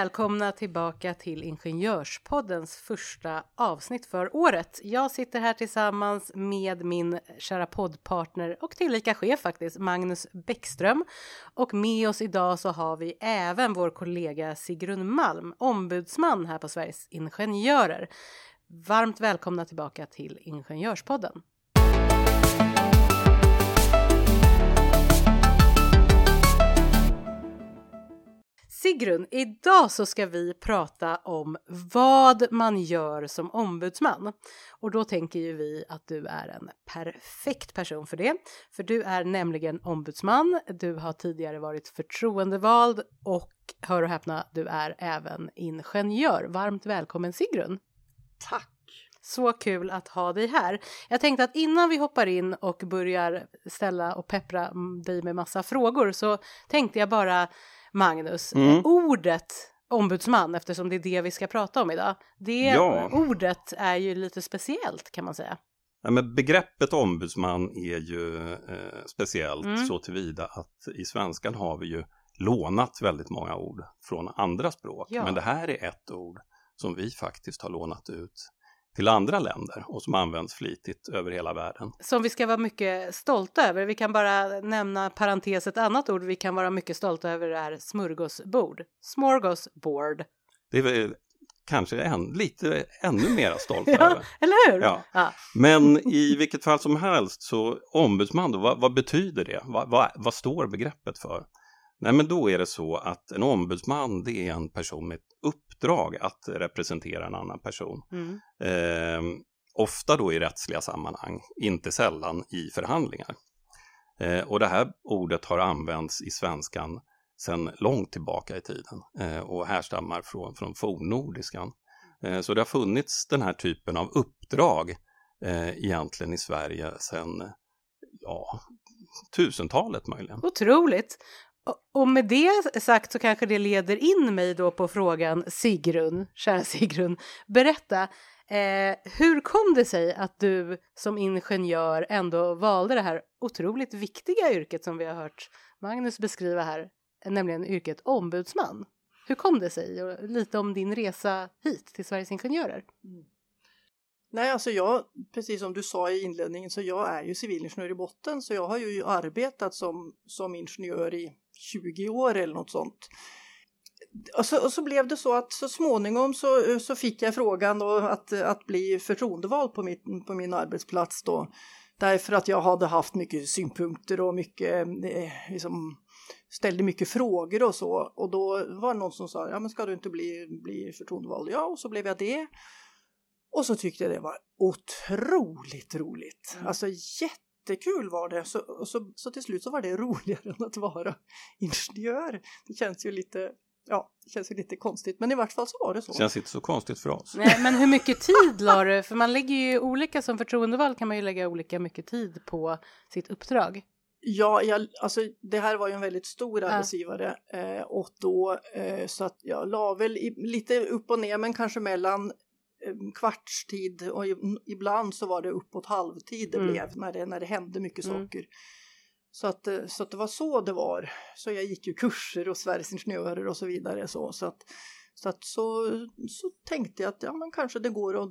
Välkomna tillbaka till Ingenjörspoddens första avsnitt för året. Jag sitter här tillsammans med min kära poddpartner och tillika chef faktiskt, Magnus Bäckström. Och med oss idag så har vi även vår kollega Sigrun Malm, ombudsman här på Sveriges Ingenjörer. Varmt välkomna tillbaka till Ingenjörspodden. Sigrun, idag så ska vi prata om vad man gör som ombudsman. Och då tänker ju vi att du är en perfekt person för det. För du är nämligen ombudsman, du har tidigare varit förtroendevald och hör och häpna, du är även ingenjör. Varmt välkommen Sigrun! Tack! Så kul att ha dig här. Jag tänkte att innan vi hoppar in och börjar ställa och peppra dig med massa frågor så tänkte jag bara Magnus, Mm. ordet ombudsman, eftersom det är det vi ska prata om idag. Det Ja. ordet är ju lite speciellt kan man säga. Ja, men begreppet ombudsman är ju eh, speciellt Mm. så tillvida att i svenskan har vi ju lånat väldigt många ord från andra språk. Ja. Men det här är ett ord som vi faktiskt har lånat ut till andra länder och som används flitigt över hela världen. Som vi ska vara mycket stolta över. Vi kan bara nämna parentes ett annat ord vi kan vara mycket stolta över är smörgåsbord. Smorgasbord. Det är väl kanske en, lite ännu mera stolt Ja, över. eller hur? Ja. Ja. Men i vilket fall som helst så ombudsman då, vad, vad betyder det? Vad, vad, vad står begreppet för? Nej men då är det så att en ombudsman det är en person med ett uppdrag att representera en annan person. Mm. Eh, ofta då i rättsliga sammanhang, inte sällan i förhandlingar. Eh, och det här ordet har använts i svenskan sedan långt tillbaka i tiden eh, och härstammar från, från fornnordiskan. Eh, så det har funnits den här typen av uppdrag eh, egentligen i Sverige sedan ja, tusentalet möjligen. Otroligt. Och- med det sagt så kanske det leder in mig då på frågan Sigrun, kära Sigrun, berätta eh, hur kom det sig att du som ingenjör ändå valde det här otroligt viktiga yrket som vi har hört Magnus beskriva här, nämligen yrket ombudsman? Hur kom det sig och lite om din resa hit till Sveriges Ingenjörer? Mm. Nej, alltså jag, precis som du sa i inledningen, så jag är ju civilingenjör i botten, så jag har ju arbetat som, som ingenjör i 20 år eller något sånt. Och så, och så blev det så att så småningom så, så fick jag frågan att, att bli förtroendevald på, mitt, på min arbetsplats då. Därför att jag hade haft mycket synpunkter och mycket, eh, liksom, ställde mycket frågor och så. Och då var det någon som sa, ja men ska du inte bli, bli förtroendevald? Ja, och så blev jag det. Och så tyckte jag det var otroligt roligt. Mm. Alltså jättekul var det. Så, och så, så till slut så var det roligare än att vara ingenjör. Det känns ju lite, ja, det känns ju lite konstigt. Men i vart fall så var det så. Det känns inte så konstigt för oss. Nej, men hur mycket tid la du? För man lägger ju olika, som förtroendevald kan man ju lägga olika mycket tid på sitt uppdrag. Ja, jag, alltså det här var ju en väldigt stor Ja. arbetsgivare eh, och då eh, så att jag la väl i, lite upp och ner men kanske mellan kvartstid och ibland så var det uppåt halvtid det Mm. blev när det, när det hände mycket Mm. saker. Så att, eh, så att det var så det var. Så jag gick ju kurser hos Sveriges Ingenjörer och så vidare så, så att så, att så, så tänkte jag att ja, men kanske det går att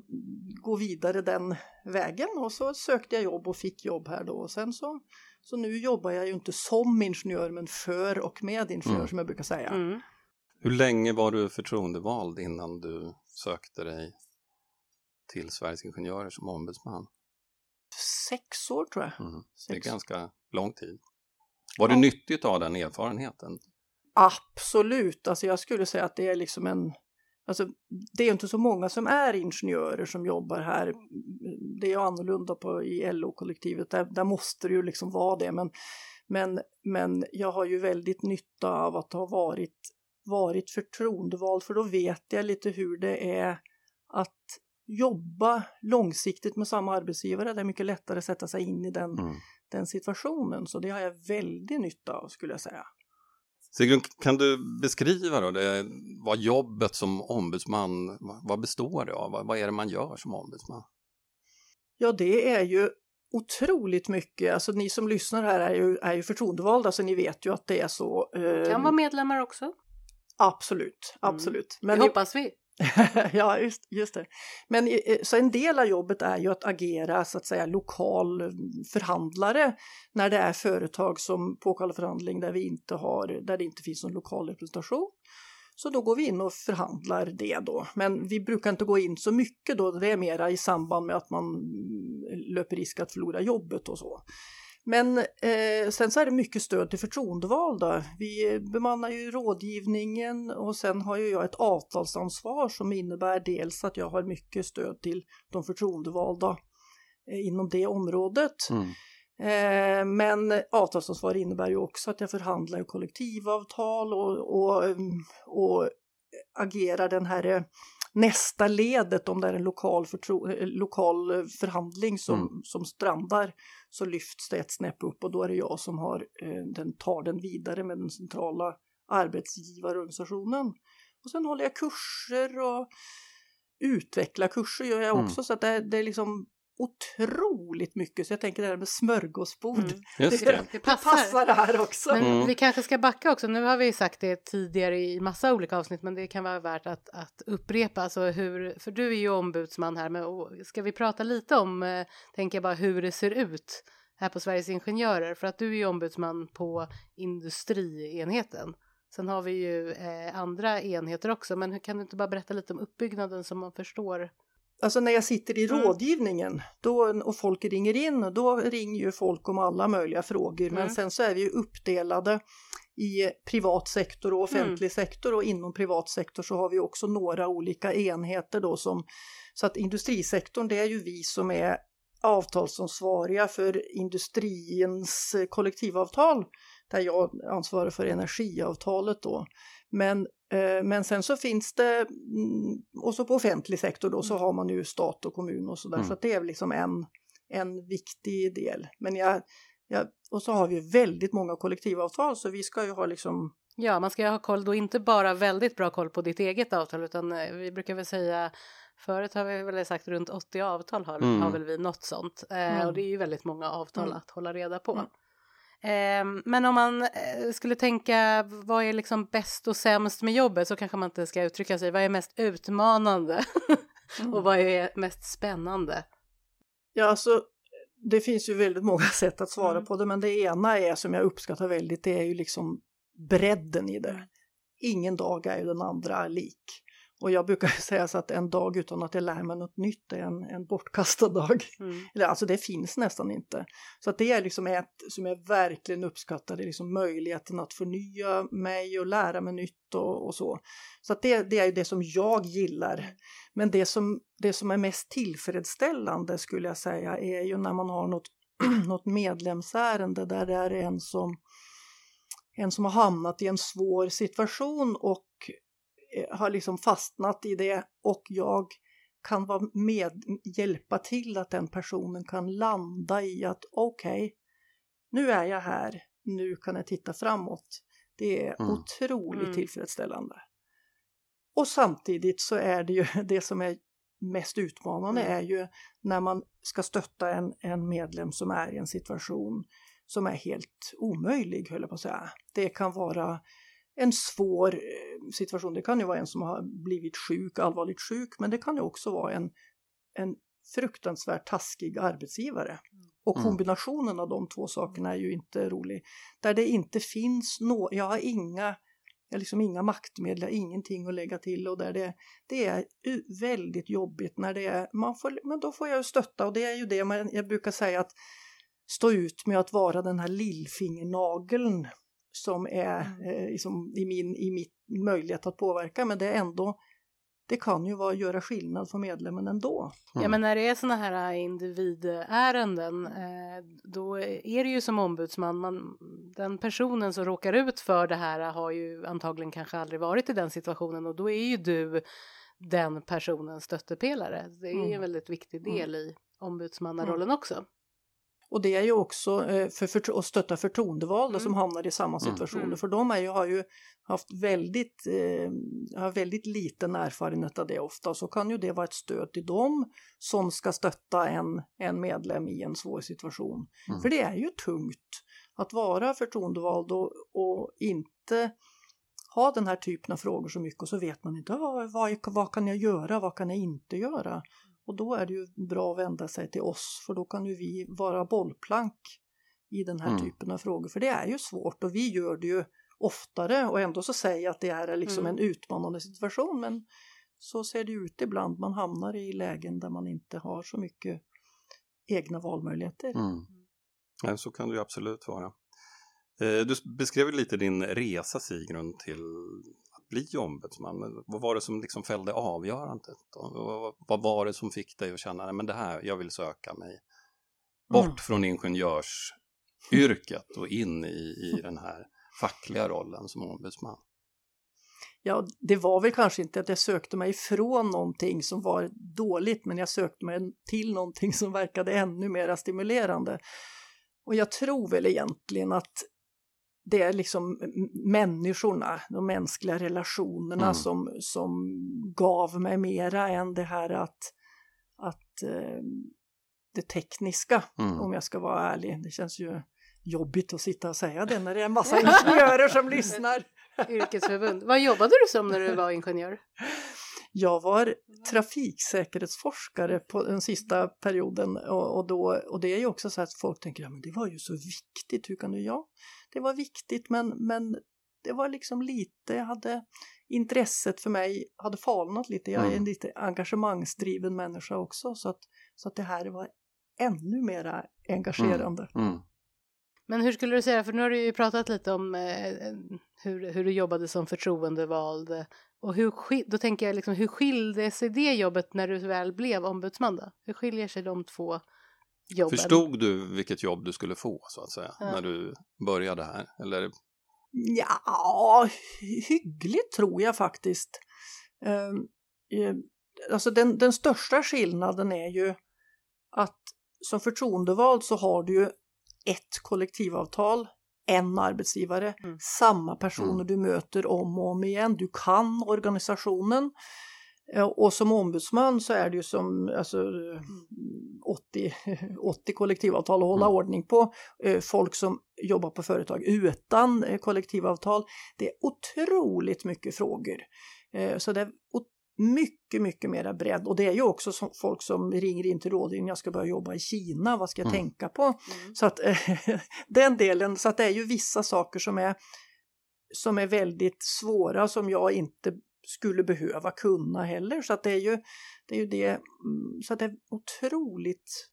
gå vidare den vägen och så sökte jag jobb och fick jobb här då och sen så så nu jobbar jag ju inte som ingenjör men för och med ingenjör Mm. som jag brukar säga. Mm. Hur länge var du förtroendevald innan du sökte dig till Sveriges Ingenjörer som ombudsman? Sex år tror jag. Mm. Det är ganska lång tid. Var det Ja. nyttigt av den erfarenheten? Absolut, alltså jag skulle säga att det är liksom en Alltså, det är inte så många som är ingenjörer som jobbar här. Det är ju annorlunda på, i LO-kollektivet, där, där måste det ju liksom vara det. Men, men, men jag har ju väldigt nytta av att ha varit, varit förtroendevald för då vet jag lite hur det är att jobba långsiktigt med samma arbetsgivare. Det är mycket lättare att sätta sig in i den, Mm. den situationen. Så det har jag väldigt nytta av skulle jag säga. Sigrun, kan du beskriva då det, vad jobbet som ombudsman, vad- består det av? Vad, vad är det man gör som ombudsman? Ja, det är ju otroligt mycket. Alltså ni som lyssnar här är ju, är ju förtroendevalda så ni vet ju att det är så. eh, Kan vara medlemmar också. Absolut, absolut. det Men hoppas vi. ja, just, just det. Men eh, eh, så en del av jobbet är ju att agera så att säga lokal eh, förhandlare när det är företag som påkallar förhandling där vi inte har, där det inte finns någon lokal representation. Så då går vi in och förhandlar det då. Men vi brukar inte gå in så mycket då, det är mera i samband med att man mm, löper risk att förlora jobbet och så. Men eh, sen så är det mycket stöd till förtroendevalda. Vi bemannar ju rådgivningen och sen har ju jag ett avtalsansvar som innebär dels att jag har mycket stöd till de förtroendevalda eh, inom det området. Mm. Eh, men avtalsansvar innebär ju också att jag förhandlar kollektivavtal och, och, och agerar den här eh, nästa ledet om det är en lokal, eh, lokal eh, förhandling som, Mm. som strandar så lyfts det ett snäpp upp och då är det jag som har, eh, den, tar den vidare med den centrala arbetsgivarorganisationen. Och sen håller jag kurser och utvecklar kurser gör jag Mm. också så att det, det är liksom otroligt mycket så jag tänker det här med smörgåsbord. Mm. Just Det, det. Det det passar. passar här också. Men Mm. vi kanske ska backa också. Nu har vi sagt det tidigare i massa olika avsnitt, men det kan vara värt att, att upprepa. Alltså hur, för du är ju ombudsman här, men ska vi prata lite om, eh, tänker jag bara, hur det ser ut här på Sveriges Ingenjörer? För att du är ju ombudsman på industrienheten. Sen har vi ju eh, andra enheter också, men hur- kan du inte bara berätta lite om uppbyggnaden så man förstår? Alltså när jag sitter i Mm. rådgivningen då, och folk ringer in, då ringer ju folk om alla möjliga frågor. Men Mm. sen så är vi ju uppdelade i privat sektor och Mm. offentlig sektor och inom privat sektor så har vi också några olika enheter då som så att industrisektorn det är ju vi som är avtalsansvariga för industrins kollektivavtal där jag ansvarar för energiavtalet då. Men, men sen så finns det, mm, och så på offentlig sektor då så har man ju stat och kommun och sådär Mm. så att det är liksom en, en viktig del. Men jag, jag, och så har vi väldigt många kollektivavtal så vi ska ju ha liksom Ja, man ska ju ha koll då, inte bara väldigt bra koll på ditt eget avtal, utan eh, vi brukar väl säga Förut har vi väl sagt runt 80 avtal har, Mm. har väl vi något sånt. Eh, Mm. Och det är ju väldigt många avtal Mm. att hålla reda på. Mm. Eh, men om man eh, skulle tänka vad är liksom bäst och sämst med jobbet så kanske man inte ska uttrycka sig. Vad är mest utmanande och vad är mest spännande? Ja, alltså det finns ju väldigt många sätt att svara Mm. på det, men det ena är som jag uppskattar väldigt, det är ju liksom bredden i det. Mm. Ingen dag är ju den andra lik. Och jag brukar säga så att en dag utan att jag lär mig något nytt är en, en bortkastad dag. Mm. Eller, alltså det finns nästan inte. Så att det är liksom ett som jag verkligen uppskattar, det är liksom möjligheten att förnya mig och lära mig nytt och, och så. Så att det, det är det som jag gillar. Men det som, det som är mest tillfredsställande skulle jag säga är ju när man har något, något medlemsärende där det är en som, en som har hamnat i en svår situation och har liksom fastnat i det och jag kan vara med, hjälpa till att den personen kan landa i att okej, nu är jag här, nu kan jag titta framåt. Det är Mm. otroligt Mm. tillfredsställande. Och samtidigt så är det ju det som är mest utmanande Mm. är ju när man ska stötta en, en medlem som är i en situation som är helt omöjlig, höll jag på att säga. Det kan vara en svår eh, situation. Det kan ju vara en som har blivit sjuk, allvarligt sjuk, men det kan ju också vara en, en fruktansvärt taskig arbetsgivare. Och Mm. kombinationen av de två sakerna är ju inte rolig. Där det inte finns något, jag har inga, liksom inga maktmedel, jag har ingenting att lägga till och där det, det är väldigt jobbigt när det är, man får, men då får jag ju stötta och det är ju det man, jag brukar säga att stå ut med att vara den här lillfingernageln som är Mm. eh, liksom i, min, i mitt möjlighet att påverka men det är ändå det kan ju vara göra skillnad för medlemmen ändå. Ja men när det är såna här individärenden eh, då är det ju som ombudsman, man, den personen som råkar ut för det här har ju antagligen kanske aldrig varit i den situationen och då är ju du den personens stöttepelare. Det är Mm. en väldigt viktig del i ombudsmannarollen Mm. också. Och det är ju också eh, för, för att stötta förtroendevalda Mm. som hamnar i samma Mm. situationer. Mm. För de är ju, har ju haft väldigt, eh, har väldigt liten erfarenhet av det ofta. Så kan ju det vara ett stöd till dem som ska stötta en, en medlem i en svår situation. Mm. För det är ju tungt att vara förtroendevald och, och inte ha den här typen av frågor så mycket och så vet man inte vad, vad, vad kan jag göra, vad kan jag inte göra. Och då är det ju bra att vända sig till oss för då kan ju vi vara bollplank i den här Mm. typen av frågor. För det är ju svårt och vi gör det ju oftare och ändå så säger jag att det är liksom Mm. en utmanande situation men så ser det ut ibland. Man hamnar i lägen där man inte har så mycket egna valmöjligheter. Mm. Ja, så kan det ju absolut vara. Eh, Du beskrev lite din resa Sigrun till bli ombudsman. Men vad var det som liksom fällde avgörandet? Vad- Vad var det som fick dig att känna att det här, jag vill söka mig bort Mm. från ingenjörsyrket och in i, i den här fackliga rollen som ombudsman? Ja, det var väl kanske inte att jag sökte mig ifrån någonting som var dåligt, men jag sökte mig till någonting som verkade ännu mer stimulerande. Och jag tror väl egentligen att det är liksom människorna, de mänskliga relationerna Mm. som, som gav mig mera än det här att, att eh, det tekniska, Mm. om jag ska vara ärlig. Det känns ju jobbigt att sitta och säga det när det är en massa ingenjörer som lyssnar. Yrkesförbund. Vad jobbade du som när du var ingenjör? Jag var trafiksäkerhetsforskare på den sista perioden och, och, då, och det är ju också så att folk tänker ja, men det var ju så viktigt, hur kan du? Ja, det var viktigt men, men det var liksom lite, jag hade intresset för mig hade falnat lite, jag är en Mm. lite engagemangsdriven människa också så att, så att det här var ännu mera engagerande. Mm. Men hur skulle du säga, för nu har du ju pratat lite om eh, hur, hur du jobbade som förtroendevald och hur, då tänker jag liksom, hur skilde sig det jobbet när du väl blev ombudsman då? Hur skiljer sig de två jobben? Förstod du vilket jobb du skulle få så att säga Ja. när du började här? Eller Ja, hy- hyggligt tror jag faktiskt. Ehm, eh, alltså den, den största skillnaden är ju att som förtroendevald så har du ju ett kollektivavtal, en arbetsgivare, Mm. samma personer Mm. du möter om och om igen. Du kan organisationen. Eh, Och som ombudsman så är det ju som alltså, eh, 80, 80 kollektivavtal att hålla Mm. ordning på. Eh, Folk som jobbar på företag utan eh, kollektivavtal. Det är otroligt mycket frågor. Så det är mycket, mycket mera bredd. Och det är ju också som folk som ringer in till rådgivning, jag ska börja jobba i Kina, vad ska jag Mm. tänka på? Mm. Så att den delen, så att det är ju vissa saker som är, som är väldigt svåra som jag inte skulle behöva kunna heller. Så att det är ju det, är ju det mm, så att det är otroligt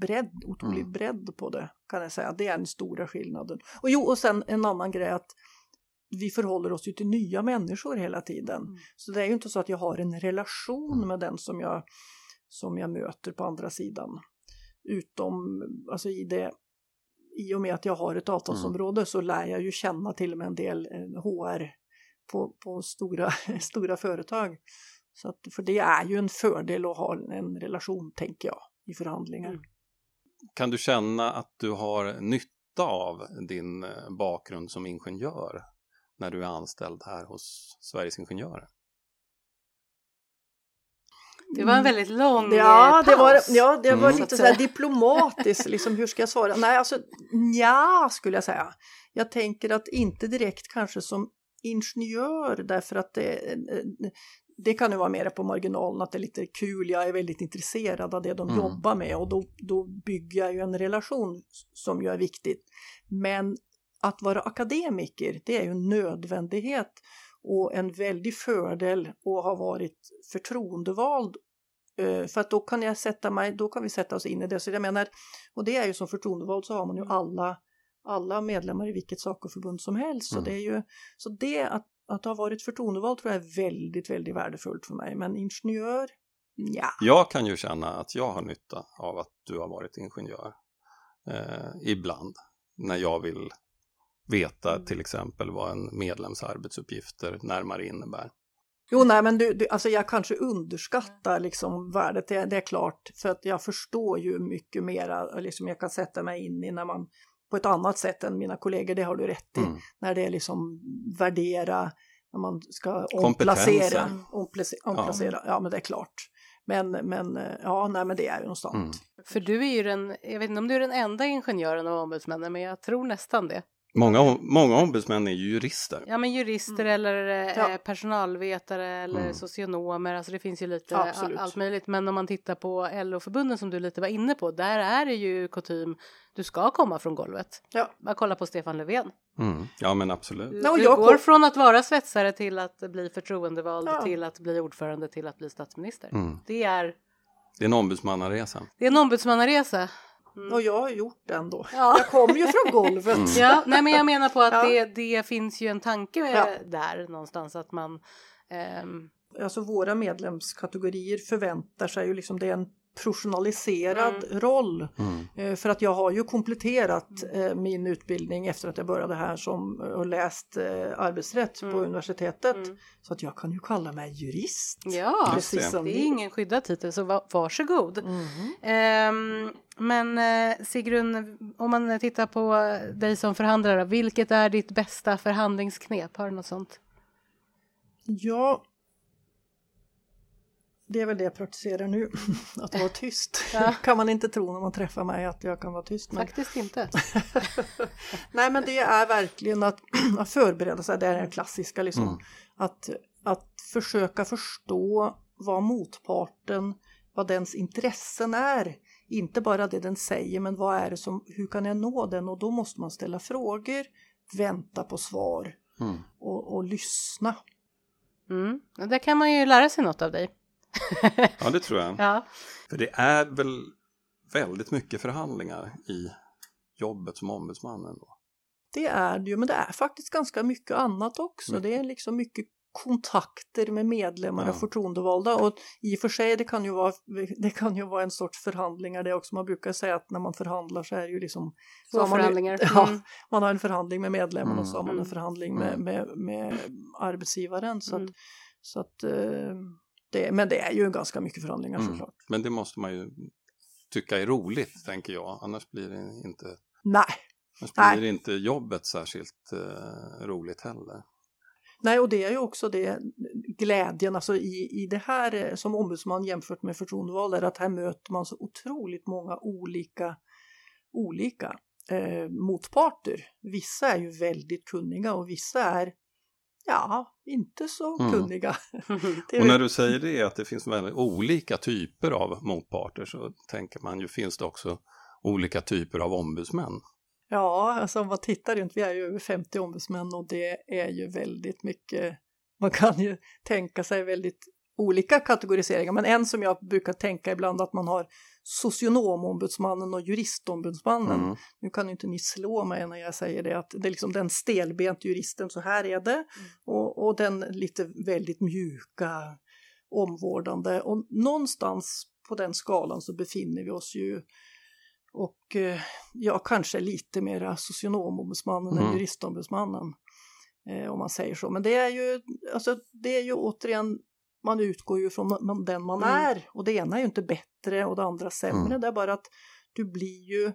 bredd, otrolig Mm. bredd på det kan jag säga. Det är den stora skillnaden. Och jo, och sen en annan grej att vi förhåller oss ju till nya människor hela tiden. Mm. Så det är ju inte så att jag har en relation Mm. med den som jag, som jag möter på andra sidan. Utom, alltså i det, i och med att jag har ett avtalsområde så lär jag ju känna till och med en del eh, HR på, på stora, stora företag. Så att, för det är ju en fördel att ha en relation, tänker jag, i förhandlingar. Mm. kan du känna att du har nytta av din eh, bakgrund som ingenjör när du är anställd här hos Sveriges Ingenjörer? Det var en väldigt lång Ja, eh, det var, paus. ja, det var Mm. lite så här diplomatiskt, liksom, hur ska jag svara? Nej, alltså ja skulle jag säga. Jag tänker att inte direkt kanske som ingenjör därför att det, det kan ju vara mer på marginalen att det är lite kul, jag är väldigt intresserad av det de Mm. jobbar med och då, då bygger jag ju en relation som ju är viktigt. Men att vara akademiker, det är ju en nödvändighet och en väldig fördel att ha varit förtroendevald Eh, För att då kan jag sätta mig, då kan vi sätta oss in i det. Så jag menar, och det är ju som förtroendevald så har man ju alla, alla medlemmar i vilket Sacoförbund som helst. Så Mm. det är ju, så det att, att ha varit förtroendevald tror jag är väldigt, väldigt värdefullt för mig. Men ingenjör, ja. Jag kan ju känna att jag har nytta av att du har varit ingenjör eh, ibland när jag vill veta till exempel vad en medlems arbetsuppgifter närmare innebär. Jo, nej, men du, du, alltså jag kanske underskattar liksom värdet, det, det, är klart, för att jag förstår ju mycket mera, liksom jag kan sätta mig in i när man på ett annat sätt än mina kollegor, det har du rätt i, mm. när det är liksom värdera, när man ska omplacera, omplacera, omplacera. Ja. ja men det är klart. Men, men ja, nej men det är ju något sånt. Mm. För du är ju den, jag vet inte om du är den enda ingenjören av ombudsmännen, men jag tror nästan det. Många, många ombudsmän är ju jurister. Ja, men jurister mm. eller eh, ja. personalvetare eller mm. socionomer, alltså det finns ju lite Absolut. allt möjligt. Men om man tittar på LO-förbunden som du lite var inne på, där är det ju kutym, du ska komma från golvet. Ja. Bara kolla på Stefan Löfven. Mm. Ja, men absolut. Du, du går från att vara svetsare till att bli förtroendevald, ja. till att bli ordförande, till att bli statsminister. Mm. Det är det är en ombudsmannaresa. Det är en ombudsmannaresa. Mm. Och jag har gjort den då. Ja. Jag kommer ju från golvet. Mm. Ja, nej men jag menar på att ja. det, det finns ju en tanke ja. där någonstans att man ehm... Alltså våra medlemskategorier förväntar sig ju liksom det är en professionaliserad mm. roll. Mm. Eh, för att jag har ju kompletterat eh, min utbildning efter att jag började här som eh, och läst arbetsrätt mm. på universitetet. Mm. Så att jag kan ju kalla mig jurist. Ja, precis det. det är ingen skyddad titel så var, varsågod. Mm. Um, men Sigrun, om man tittar på dig som förhandlare, vilket är ditt bästa förhandlingsknep? Har du något sånt? Ja, det är väl det jag praktiserar nu, att vara tyst. Ja. kan man inte tro när man träffar mig att jag kan vara tyst. Men... Faktiskt inte. Nej men det är verkligen att, att förbereda sig, det är det klassiska liksom. Mm. Att, att försöka förstå vad motparten, vad dens intressen är. Inte bara det den säger men vad är det som, hur kan jag nå den? Och då måste man ställa frågor, vänta på svar mm. och, och lyssna. Mm. Där kan man ju lära sig något av dig. ja, det tror jag. Ja. För det är väl väldigt mycket förhandlingar i jobbet som ombudsman ändå. Det är det ju, men det är faktiskt ganska mycket annat också. Mm. Det är liksom mycket kontakter med medlemmar ja. och förtroendevalda och i och för sig det kan ju vara, det kan ju vara en sorts förhandlingar det också. Man brukar säga att när man förhandlar så är det ju liksom så förhandlingar. Man, ja, mm. man har en förhandling med medlemmarna mm. och så har man en mm. förhandling med, mm. med, med arbetsgivaren. Så att, så att eh, det, men det är ju ganska mycket förhandlingar mm. såklart. Men det måste man ju tycka är roligt, tänker jag. Annars blir det inte, Nej. Annars blir Nej. inte jobbet särskilt uh, roligt heller. Nej, och det är ju också det glädjen alltså i, i det här eh, som ombudsman jämfört med förtroendevalda, att här möter man så otroligt många olika, olika eh, motparter. Vissa är ju väldigt kunniga och vissa är ja, inte så mm. kunniga. och när du säger det, att det finns väldigt olika typer av motparter, så tänker man ju, finns det också olika typer av ombudsmän? Ja, alltså om man tittar runt, vi är ju över 50 ombudsmän och det är ju väldigt mycket, man kan ju tänka sig väldigt olika kategoriseringar, men en som jag brukar tänka ibland att man har socionomombudsmannen och juristombudsmannen. Mm. Nu kan inte ni slå mig när jag säger det, att det är liksom den stelbent juristen, så här är det, mm. och, och den lite väldigt mjuka omvårdande. Och någonstans på den skalan så befinner vi oss ju och eh, ja, kanske lite mera socionomombudsmannen mm. än juristombudsmannen. Eh, om man säger så. Men det är ju, alltså, det är ju återigen man utgår ju från den man mm. är och det ena är ju inte bättre och det andra sämre. Mm. Det är bara att du blir ju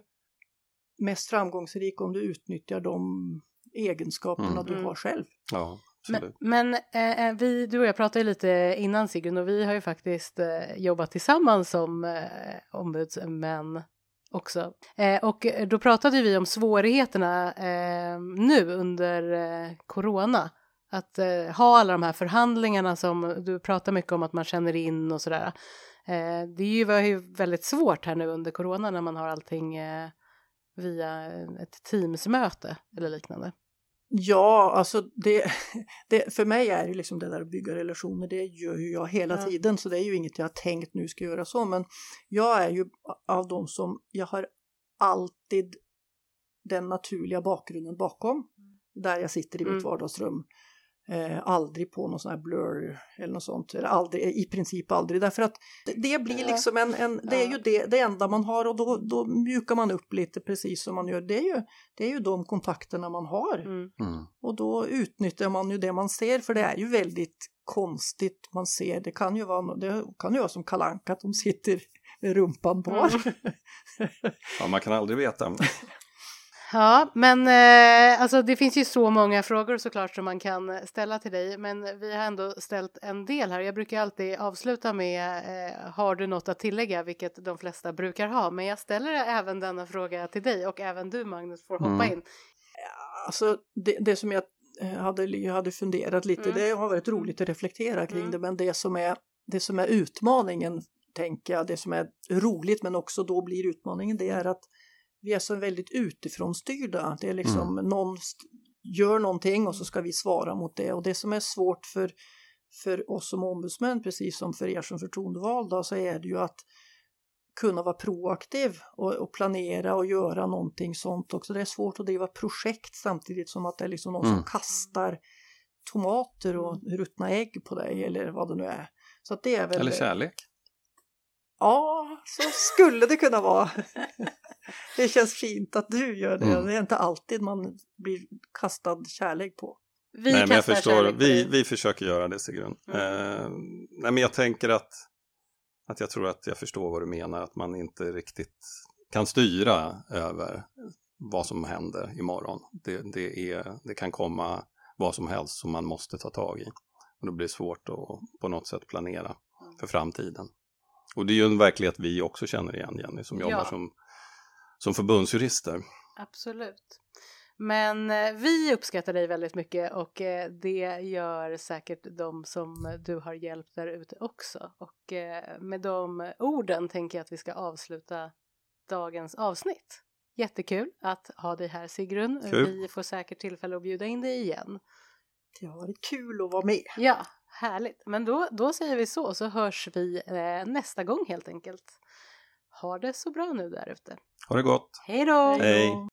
mest framgångsrik om du utnyttjar de egenskaperna mm. du har själv. Ja, men, men eh, eh, vi, du och jag pratade lite innan Sigrun och vi har ju faktiskt eh, jobbat tillsammans som eh, ombudsmän också. Eh, och då pratade vi om svårigheterna eh, nu under eh, corona att eh, ha alla de här förhandlingarna som du pratar mycket om att man känner in och sådär. Eh, det är ju, var ju väldigt svårt här nu under corona när man har allting eh, via ett Teamsmöte eller liknande. Ja, alltså det, det, för mig är det liksom det där att bygga relationer, det gör ju jag hela ja. tiden så det är ju inget jag har tänkt nu ska göra så men jag är ju av de som, jag har alltid den naturliga bakgrunden bakom mm. där jag sitter i mitt mm. vardagsrum. Eh, aldrig på någon sån här blur eller något sånt. Eller aldrig, i princip aldrig. Därför att det, blir liksom en, en det är ju det, det enda man har och då, då mjukar man upp lite precis som man gör. Det är ju, det är ju de kontakterna man har. Mm. Mm. Och då utnyttjar man ju det man ser för det är ju väldigt konstigt man ser. Det kan ju vara, det kan ju vara som kalanka att de sitter med rumpan bar. Mm. Ja, man kan aldrig veta. Ja, men eh, alltså det finns ju så många frågor såklart som man kan ställa till dig, men vi har ändå ställt en del här. Jag brukar alltid avsluta med eh, har du något att tillägga, vilket de flesta brukar ha, men jag ställer även denna fråga till dig och även du Magnus får hoppa Mm. in. Alltså det, det som jag eh, hade, jag hade funderat lite, Mm. det har varit roligt att reflektera kring Mm. det, men det som, är, det som är utmaningen, tänker jag, det som är roligt men också då blir utmaningen, det är att vi är så väldigt utifrån styrda. Det är liksom någon st- gör någonting och så ska vi svara mot det och det som är svårt för, för oss som ombudsmän, precis som för er som förtroendevalda, så är det ju att kunna vara proaktiv och, och planera och göra någonting sånt också. Det är svårt att driva projekt samtidigt som att det är liksom någon Mm. som kastar tomater och ruttna ägg på dig eller vad det nu är. Så det är väl... Eller kärlek. Ja, så skulle det kunna vara. det känns fint att du gör det. Mm. Det är inte alltid man blir kastad kärlek på. Vi nej, men jag förstår, vi, vi försöker göra det Sigrun. Mm. Eh, nej, men jag tänker att, att jag tror att jag förstår vad du menar, att man inte riktigt kan styra över vad som händer imorgon. Det, det, är, det kan komma vad som helst som man måste ta tag i. Och det blir svårt att på något sätt planera Mm. för framtiden. Och det är ju en verklighet vi också känner igen, Jenny, som jobbar Ja. som, som förbundsjurister. Absolut. Men eh, vi uppskattar dig väldigt mycket och eh, det gör säkert de som du har hjälpt där ute också. Och eh, med de orden tänker jag att vi ska avsluta dagens avsnitt. Jättekul att ha dig här Sigrun. Kul. Vi får säkert tillfälle att bjuda in dig igen. Det har varit kul att vara med. Ja, härligt. Men då, då säger vi så, så hörs vi eh, nästa gång helt enkelt. Ha det så bra nu där ute. Ha det gott! Hej då! Hej.